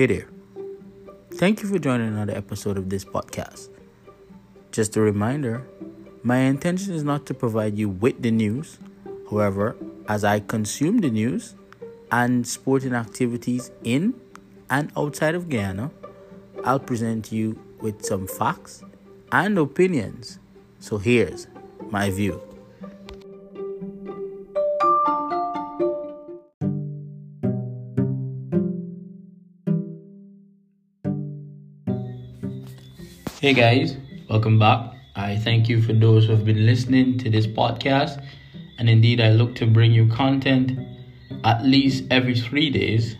Hey there. Thank you for joining another episode of this podcast. Just a reminder my intention is not to provide you with the news. However, as I consume the news and sporting activities in and outside of Guyana, I'll present you with some facts and opinions. So here's my view. Hey guys, welcome back. I thank you for those who have been listening to this podcast. And indeed, I look to bring you content at least every three days.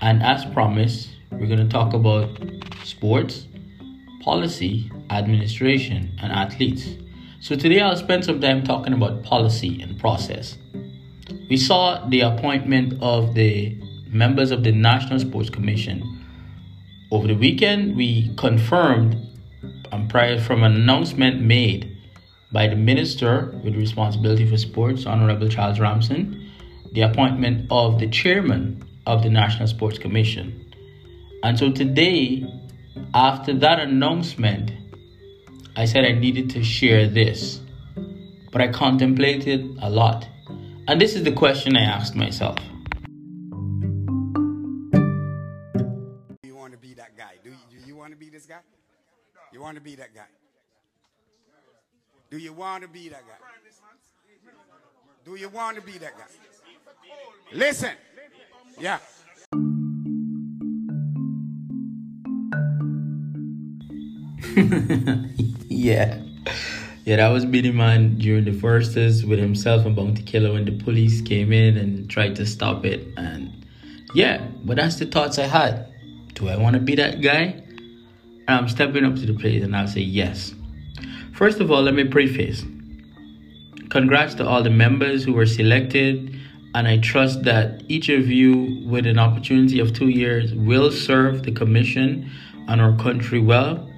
And as promised, we're going to talk about sports, policy, administration, and athletes. So today I'll spend some time talking about policy and process. We saw the appointment of the members of the National Sports Commission over the weekend, we confirmed and prior from an announcement made by the minister with responsibility for sports, Honorable Charles Ramson, the appointment of the chairman of the National Sports Commission. And so today, after that announcement, I said I needed to share this. But I contemplated a lot. And this is the question I asked myself want to be that guy? Do you want to be that guy? Do you want to be that guy? Listen. Yeah. yeah. Yeah, that was Beenie Man during the Verzuz with himself and Bounty Killer when the police came in and tried to stop it. And yeah, but that's the thoughts I had. Do I want to be that guy? I'm stepping up to the plate and I'll say yes. First of all, let me preface. Congrats to all the members who were selected, and I trust that each of you, with an opportunity of two years, will serve the commission and our country well.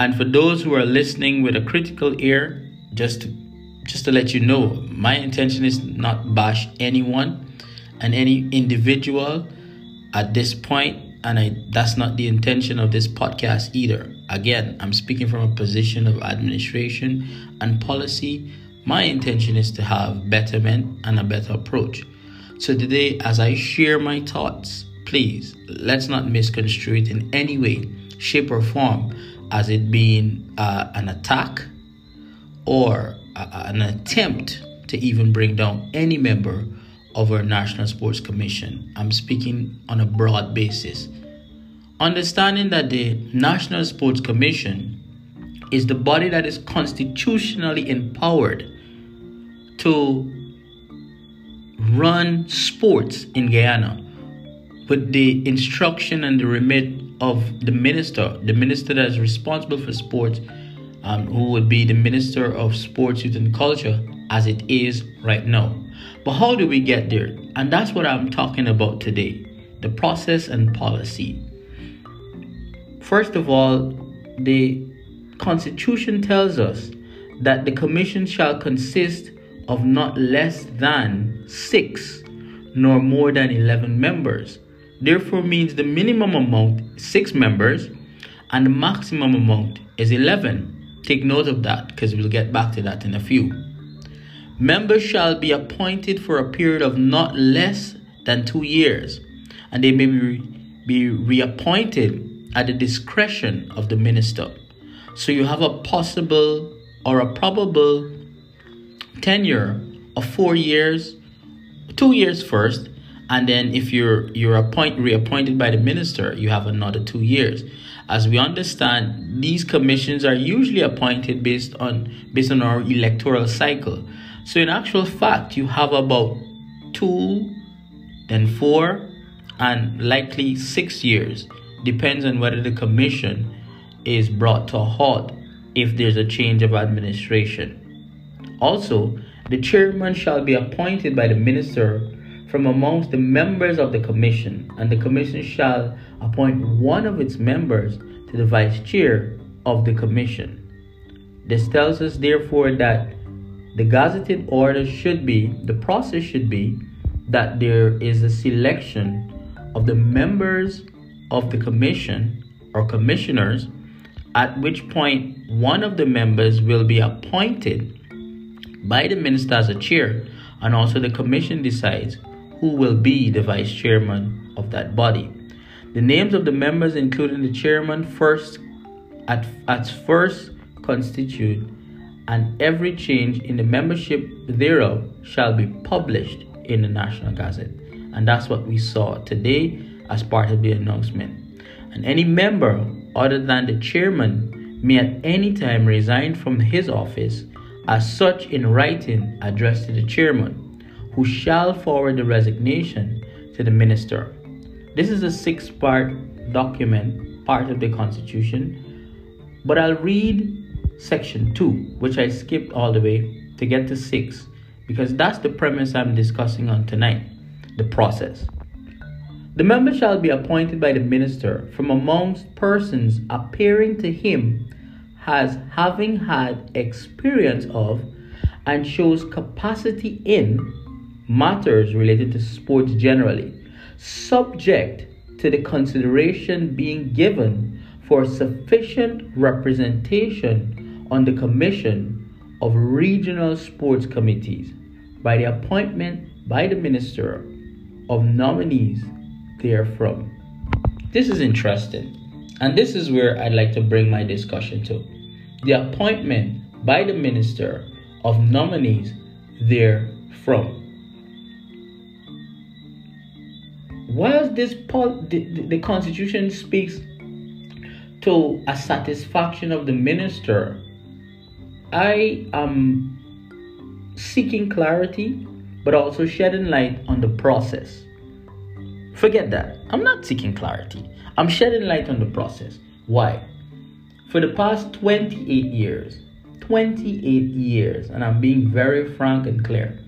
And for those who are listening with a critical ear, just to, just to let you know, my intention is not bash anyone and any individual at this point and I that's not the intention of this podcast either. Again, I'm speaking from a position of administration and policy. My intention is to have betterment and a better approach. So today, as I share my thoughts, please let's not misconstrue it in any way, shape, or form as it being uh, an attack or uh, an attempt to even bring down any member of our National Sports Commission. I'm speaking on a broad basis. Understanding that the National Sports Commission is the body that is constitutionally empowered to run sports in Guyana with the instruction and the remit of the minister, the minister that is responsible for sports, um, who would be the Minister of Sports, Youth and Culture, as it is right now. But how do we get there? And that's what I'm talking about today the process and policy. First of all, the Constitution tells us that the Commission shall consist of not less than six nor more than 11 members. Therefore, means the minimum amount is six members and the maximum amount is 11. Take note of that because we'll get back to that in a few. Members shall be appointed for a period of not less than two years, and they may be, be reappointed at the discretion of the minister. So you have a possible or a probable tenure of four years, two years first, and then if you're you're appoint reappointed by the minister, you have another two years. As we understand, these commissions are usually appointed based on based on our electoral cycle. So, in actual fact, you have about two, then four, and likely six years. Depends on whether the commission is brought to a halt if there's a change of administration. Also, the chairman shall be appointed by the minister from amongst the members of the commission, and the commission shall appoint one of its members to the vice chair of the commission. This tells us, therefore, that the gazetted order should be, the process should be that there is a selection of the members of the commission or commissioners, at which point one of the members will be appointed by the minister as a chair, and also the commission decides who will be the vice chairman of that body. The names of the members, including the chairman, first at, at first constitute, and every change in the membership thereof shall be published in the National Gazette. And that's what we saw today as part of the announcement. And any member other than the chairman may at any time resign from his office, as such in writing addressed to the chairman, who shall forward the resignation to the minister. This is a six part document, part of the Constitution, but I'll read section 2, which I skipped all the way to get to 6, because that's the premise I'm discussing on tonight the process. The member shall be appointed by the minister from amongst persons appearing to him as having had experience of and shows capacity in matters related to sports generally, subject to the consideration being given for sufficient representation on the commission of regional sports committees by the appointment by the minister of nominees therefrom. This is interesting, and this is where I'd like to bring my discussion to. The appointment by the minister of nominees therefrom. Whilst this the, the Constitution speaks to a satisfaction of the minister, I am seeking clarity, but also shedding light on the process. Forget that. I'm not seeking clarity. I'm shedding light on the process. Why? For the past 28 years, 28 years, and I'm being very frank and clear,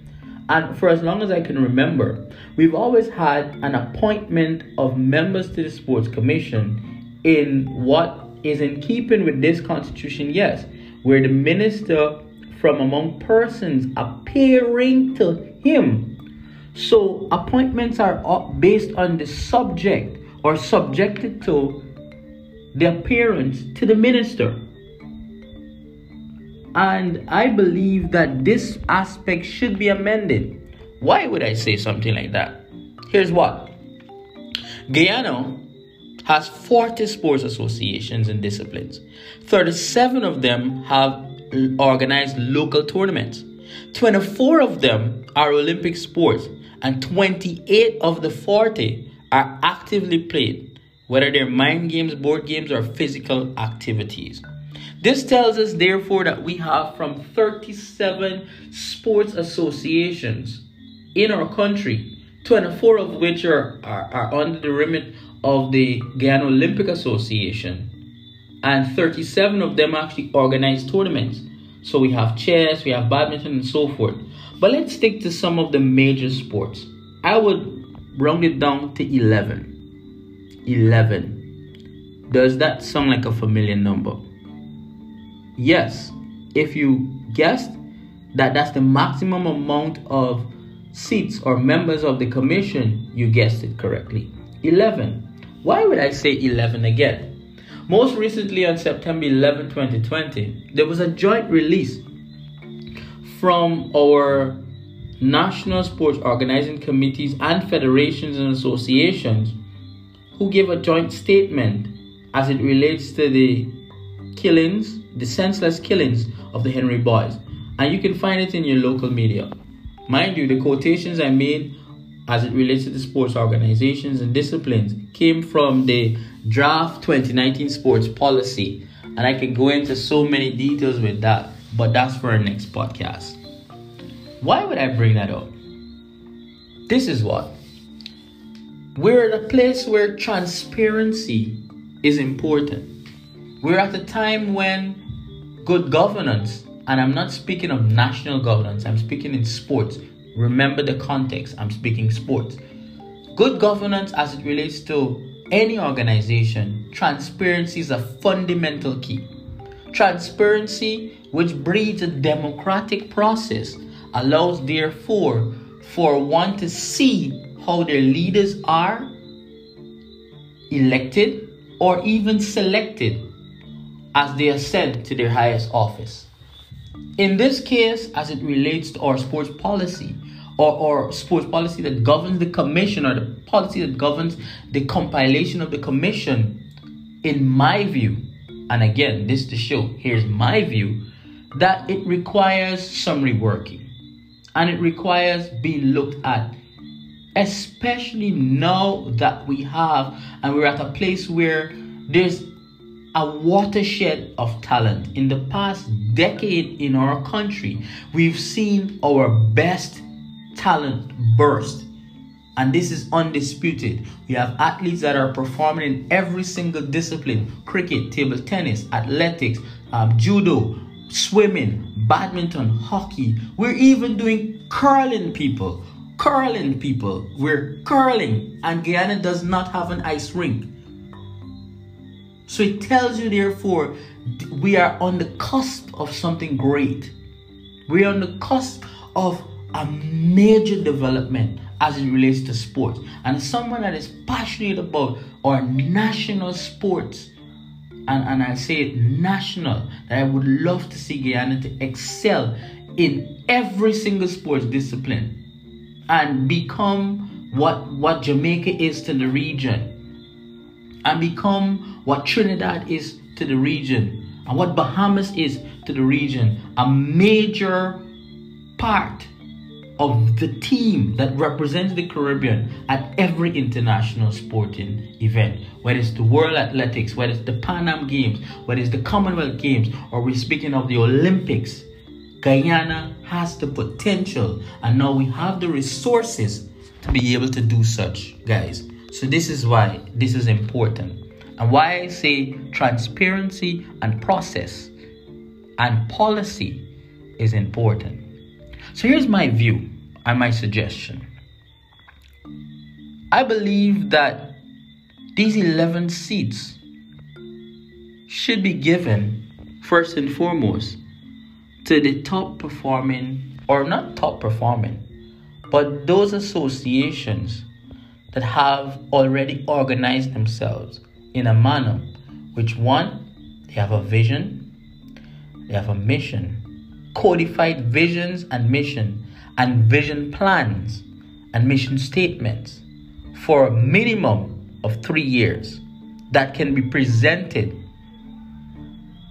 and for as long as I can remember, we've always had an appointment of members to the Sports Commission in what is in keeping with this constitution, yes, where the minister from among persons appearing to him so appointments are based on the subject or subjected to the appearance to the minister. And I believe that this aspect should be amended. Why would I say something like that? Here's what Guyana has 40 sports associations and disciplines. 37 of them have organized local tournaments. 24 of them are Olympic sports and 28 of the 40 are actively played, whether they're mind games, board games, or physical activities. This tells us, therefore, that we have from 37 sports associations in our country, 24 of which are, are, are under the remit of the Guyana Olympic Association, and 37 of them actually organize tournaments. So we have chess, we have badminton, and so forth. But let's stick to some of the major sports. I would round it down to 11. 11. Does that sound like a familiar number? Yes. If you guessed that that's the maximum amount of seats or members of the commission, you guessed it correctly. 11. Why would I say 11 again? Most recently, on September 11, 2020, there was a joint release from our national sports organizing committees and federations and associations who gave a joint statement as it relates to the killings, the senseless killings of the Henry Boys. And you can find it in your local media. Mind you, the quotations I made as it relates to the sports organizations and disciplines came from the draft 2019 sports policy. And I can go into so many details with that but that's for our next podcast. Why would I bring that up? This is what we're at a place where transparency is important. We're at a time when good governance, and I'm not speaking of national governance, I'm speaking in sports. Remember the context, I'm speaking sports. Good governance as it relates to any organization, transparency is a fundamental key. Transparency, which breeds a democratic process, allows, therefore, for one to see how their leaders are elected or even selected as they ascend to their highest office. In this case, as it relates to our sports policy, or, or sports policy that governs the commission or the policy that governs the compilation of the commission, in my view, and again, this to show, here's my view, that it requires some reworking and it requires being looked at especially now that we have and we're at a place where there's a watershed of talent. In the past decade in our country, we've seen our best talent burst. And this is undisputed. We have athletes that are performing in every single discipline cricket, table tennis, athletics, um, judo, swimming, badminton, hockey. We're even doing curling, people. Curling, people. We're curling. And Guyana does not have an ice rink. So it tells you, therefore, we are on the cusp of something great. We are on the cusp of a major development as it relates to sports. And someone that is passionate about our national sports, and, and I say it national, that I would love to see Guyana to excel in every single sports discipline and become what, what Jamaica is to the region and become what Trinidad is to the region and what Bahamas is to the region, a major part of the team that represents the Caribbean at every international sporting event, whether it's the World Athletics, whether it's the Pan Am Games, whether it's the Commonwealth Games, or we're speaking of the Olympics. Guyana has the potential, and now we have the resources to be able to do such, guys. So this is why this is important. And why I say transparency and process and policy is important. So here's my view and my suggestion. I believe that these 11 seats should be given first and foremost to the top performing, or not top performing, but those associations that have already organized themselves in a manner which one, they have a vision, they have a mission, codified visions and mission, and vision plans and mission statements for a minimum of three years that can be presented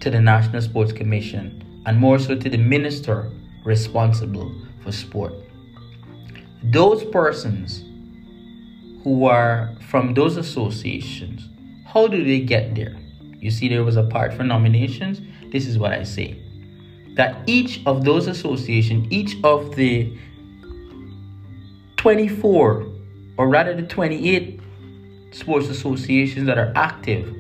to the National Sports Commission and more so to the minister responsible for sport. Those persons who are from those associations, how do they get there? You see, there was a part for nominations. This is what I say that each of those associations, each of the 24 or rather the 28 sports associations that are active,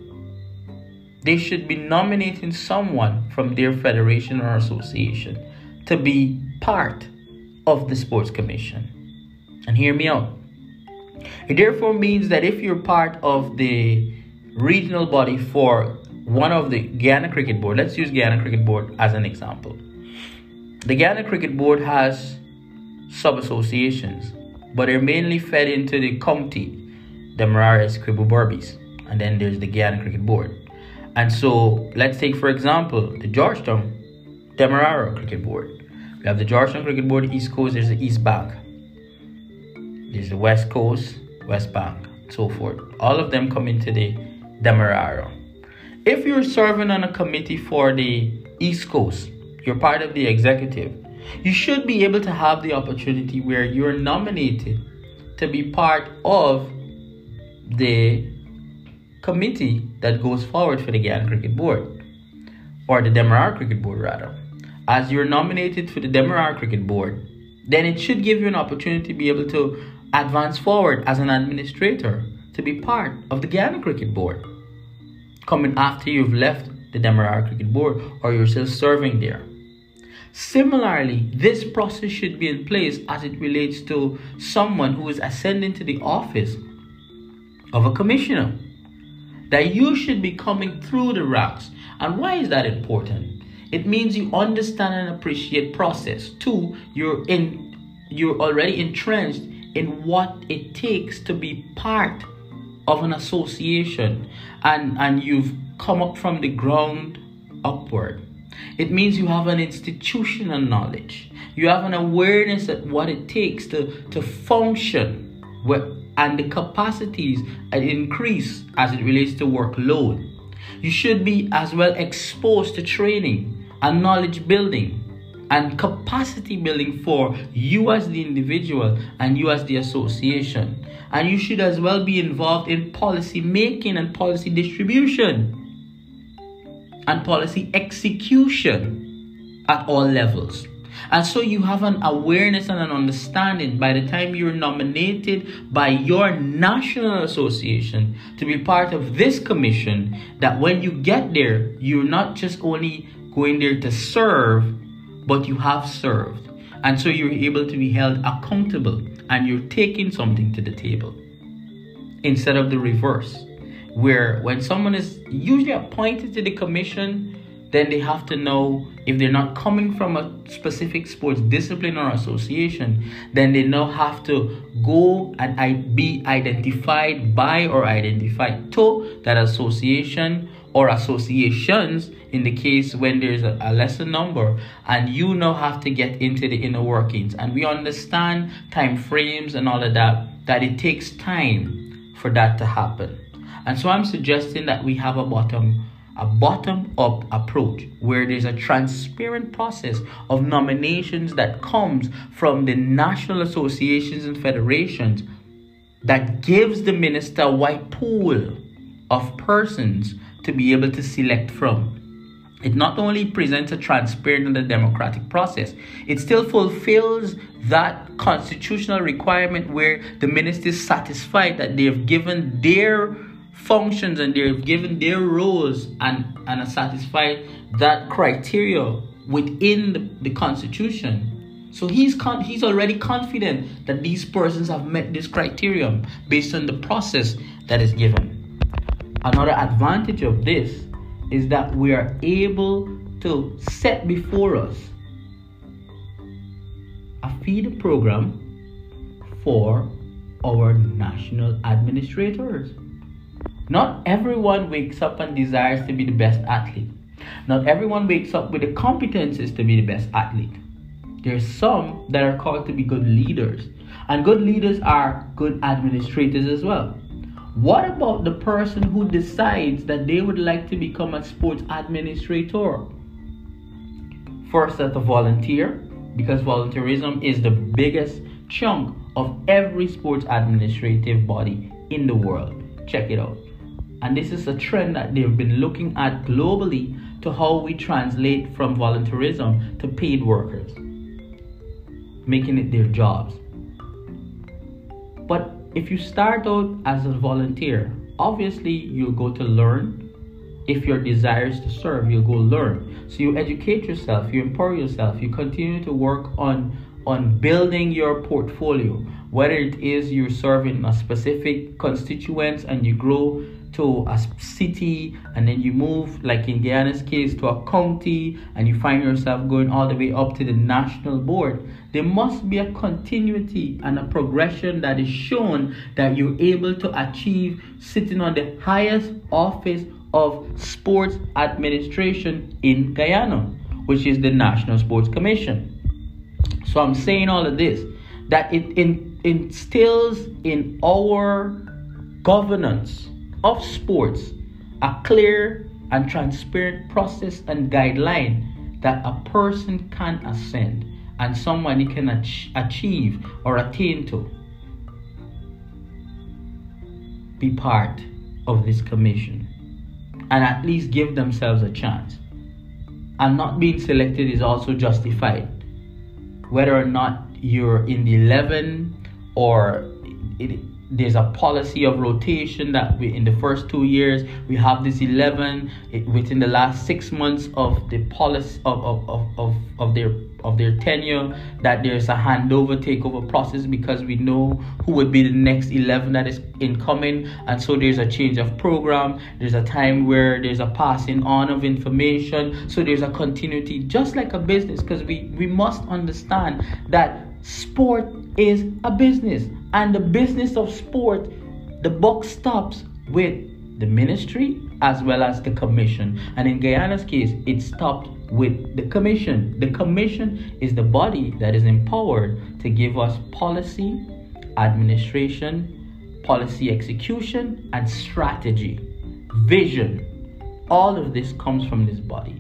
they should be nominating someone from their federation or association to be part of the sports commission. And hear me out. It therefore means that if you're part of the regional body for one of the Guyana Cricket Board, let's use Guyana Cricket Board as an example. The Guyana Cricket Board has sub associations, but they're mainly fed into the county, the Demerara Essequibo Berbice, and then there's the Guyana Cricket Board. And so let's take, for example, the Georgetown Demerara Cricket Board. We have the Georgetown Cricket Board East Coast, there's the East Bank. There's the West Coast, West Bank, so forth. All of them come into the Demerara. If you're serving on a committee for the East Coast, you're part of the executive, you should be able to have the opportunity where you're nominated to be part of the committee that goes forward for the Guyana Cricket Board, or the Demerara Cricket Board rather. As you're nominated for the Demerara Cricket Board, then it should give you an opportunity to be able to advance forward as an administrator to be part of the Guyana Cricket Board. Coming after you've left the Demerara Cricket Board or you're still serving there. Similarly, this process should be in place as it relates to someone who is ascending to the office of a commissioner. That you should be coming through the ranks. And why is that important? It means you understand and appreciate process. Two, you're in you're already entrenched in what it takes to be part of an association and, and you've come up from the ground upward. It means you have an institutional knowledge. You have an awareness of what it takes to, to function and the capacities increase as it relates to workload. You should be as well exposed to training and knowledge building and capacity building for you as the individual and you as the association. And you should as well be involved in policy making and policy distribution and policy execution at all levels. And so you have an awareness and an understanding by the time you're nominated by your national association to be part of this commission that when you get there, you're not just only going there to serve, but you have served. And so you're able to be held accountable and you're taking something to the table instead of the reverse, where when someone is usually appointed to the commission, then they have to know if they're not coming from a specific sports discipline or association, then they now have to go and be identified by or identified to that association or associations in the case when there's a, lesser number and you now have to get into the inner workings. And we understand time frames and all of that that it takes time for that to happen. And so i'm suggesting that we have a bottom a bottom up approach where there's a transparent process of nominations that comes from the national associations and federations that gives the minister a wide pool of persons to be able to select from. It not only presents a transparent and a democratic process, it still fulfills that constitutional requirement where the minister is satisfied that they have given their functions and they've given their roles and, and are satisfied that criteria within the, the constitution. So he's con- he's already confident that these persons have met this criterion based on the process that is given. Another advantage of this is that we are able to set before us a feed program for our national administrators. Not everyone wakes up and desires to be the best athlete. Not everyone wakes up with the competences to be the best athlete. There's some that are called to be good leaders, and good leaders are good administrators as well. What about the person who decides that they would like to become a sports administrator? First, as a volunteer, because volunteerism is the biggest chunk of every sports administrative body in the world. Check it out. And this is a trend that they've been looking at globally to how we translate from volunteerism to paid workers, making it their jobs. But if you start out as a volunteer, obviously you'll go to learn. If your desire is to serve, you'll go learn. So you educate yourself, you empower yourself, you continue to work on on building your portfolio. Whether it is you're serving a specific constituents and you grow to a city and then you move like in Guyana's case to a county and you find yourself going all the way up to the national board. There must be a continuity and a progression that is shown that you're able to achieve sitting on the highest office of sports administration in Guyana which is the National Sports Commission. So I'm saying all of this that it in, instills in our governance of sports a clear and transparent process and guideline that a person can ascend and someone can achieve or attain to be part of this commission and at least give themselves a chance. And not being selected is also justified. Whether or not you're in the 11 or it, there's a policy of rotation that we in the first two years we have this 11 it, within the last six months of the policy of, of, of, of, of their of their tenure that there's a handover takeover process because we know who would be the next 11 that is incoming. And so there's a change of program. There's a time where there's a passing on of information. So there's a continuity just like a business because we we must understand that sport is a business and the business of sport the buck stops with the ministry as well as the commission. And in Guyana's case, it stopped with the commission. The commission is the body that is empowered to give us policy, administration, policy execution, and strategy, vision. All of this comes from this body.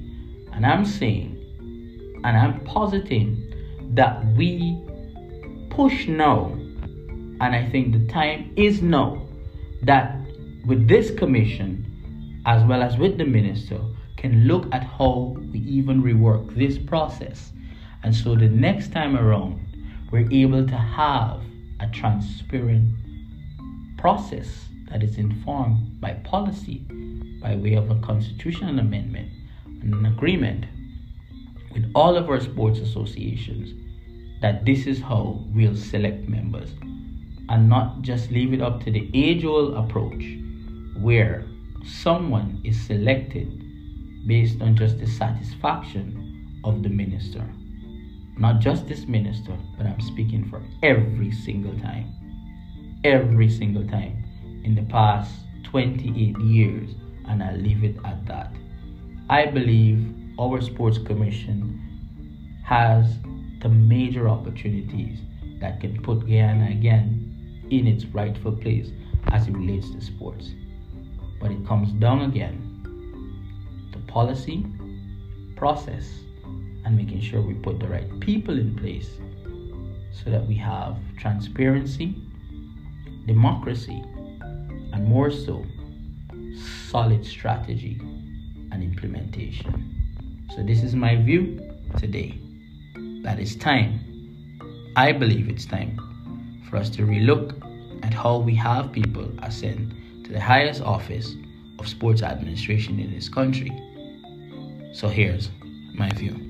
And I'm saying, and I'm positing that we push now, and I think the time is now that with this commission, as well as with the minister, can look at how we even rework this process. And so the next time around, we're able to have a transparent process that is informed by policy by way of a constitutional amendment and an agreement with all of our sports associations that this is how we'll select members and not just leave it up to the age old approach where someone is selected based on just the satisfaction of the minister. Not just this minister, but I'm speaking for every single time. Every single time in the past 28 years, and I'll leave it at that. I believe our sports commission has the major opportunities that can put Guyana again in its rightful place as it relates to sports. But it comes down again to policy, process, and making sure we put the right people in place so that we have transparency, democracy, and more so, solid strategy and implementation. So, this is my view today that it's time, I believe it's time, for us to relook at how we have people ascend to the highest office of sports administration in this country. So here's my view.